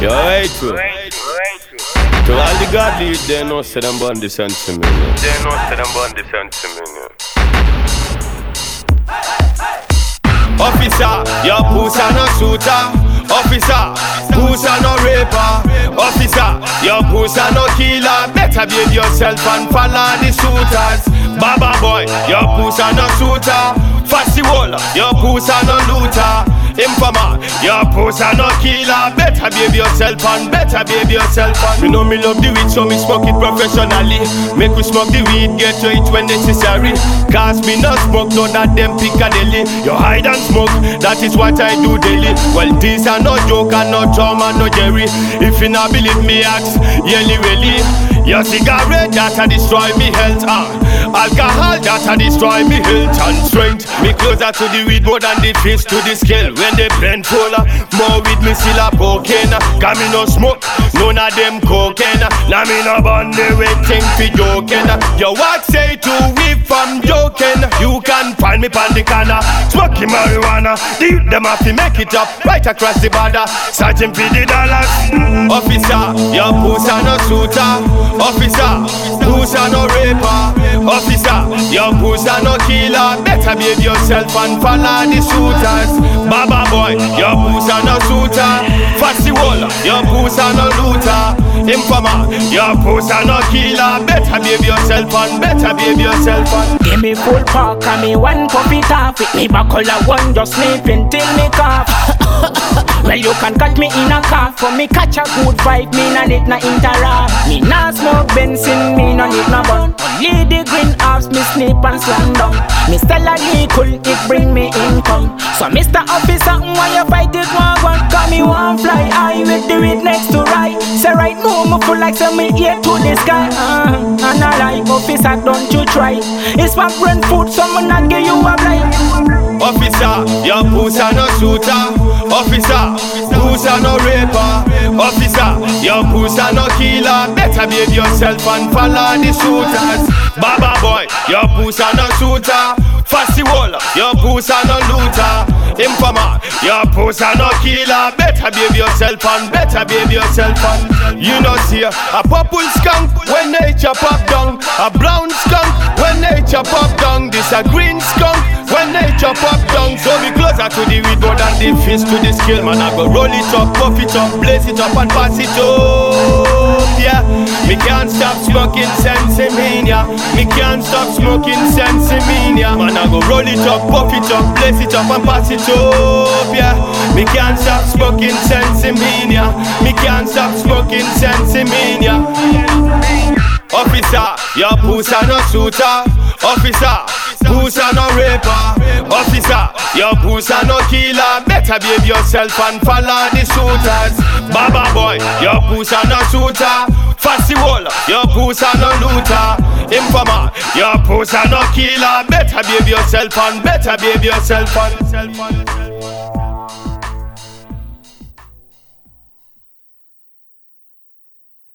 You're right, too. To all the godly, they know say them born the sense to me. They know say them born the sense to me. Officer, your pussy no shooter. Officer, pussy no raper. Officer, your pussy no killer. Better behave yourself and follow the shooters. Baba boy, your pussy no shooter. Fasty wall, your pussy no looter. Informer, your pussy no killer. Better behave yourself and better behave yourself and You know me love the weed so me smoke it professionally. Make we smoke the weed, get to it when necessary. Cause me no smoke none of them Piccadilly You hide and smoke, that is what I do daily. Well this are no joke and no trauma, no Jerry. If you not believe me ask, yelly welly Your cigarette that a destroy me health uh. Alcohol that a destroy me health and strength. Me closer to the weed more than the fish to the scale. When they blend fuller, ah, more with me still a cocaine ah. Cause me no smoke, none of them cocaine Now me no bun the waiting for joking Your walk say me pon the corner. Smoking marijuana The youth them have to make it up. Right across the border Searching for the dollars. Mm. Officer, your pussy no shooter. Officer, pussy no raper. Officer, your pussy no killer. Better behave yourself and follow the shooters Informer, your pussy no killer. Better behave yourself and better behave yourself and Give me full park and me one cup it off With me buckle one just sleeping till me cough. Well you can catch me in a car For me catch a good vibe, me nah need no interrupt Me nah smoke Benson, me nah need no bun. Only the green herbs, me sleep and slam down. Me still a cool, it bring me income. So Mr. Officer, why you fight it one? Cause me one fly high with the weed next to right. Say right now, me full like say me ear to the sky uh, And I like officer, don't you try It's my brain food, so me not give you a blind Officer, your pussy no shooter. Officer, pussy no raper. Officer, your pussy no killer. Better behave yourself and follow the shooters. Baba boy, your pussy no shooter. Fasty wall, your pussy no looter. Your pussy no killer. Better behave yourself and better behave yourself and you know see a purple skunk when nature pop down, a brown skunk when nature pop down. This a green skunk when nature pop down. So be closer to the weed more than the fish to the scale. Man, I go roll it up, puff it up, blaze it up and pass it up. Yeah, me can't stop smoking sensimania. Me Yeah, me can't stop smoking sensimania. Man, I go roll it up, puff it up, blaze it up and pass it up. Yeah, me can't stop smoking sensimania. Me can't stop smoking sensimania. Officer, your pussy no shooter. Officer, pussy no raper. Officer, your pussy no killer. Better behave yourself and follow the shooters. Baba boy, your pussy no shooter. Fasty wall, your pussy no looter. Informer, your pussy no killer. Better behave yourself and better behave yourself and.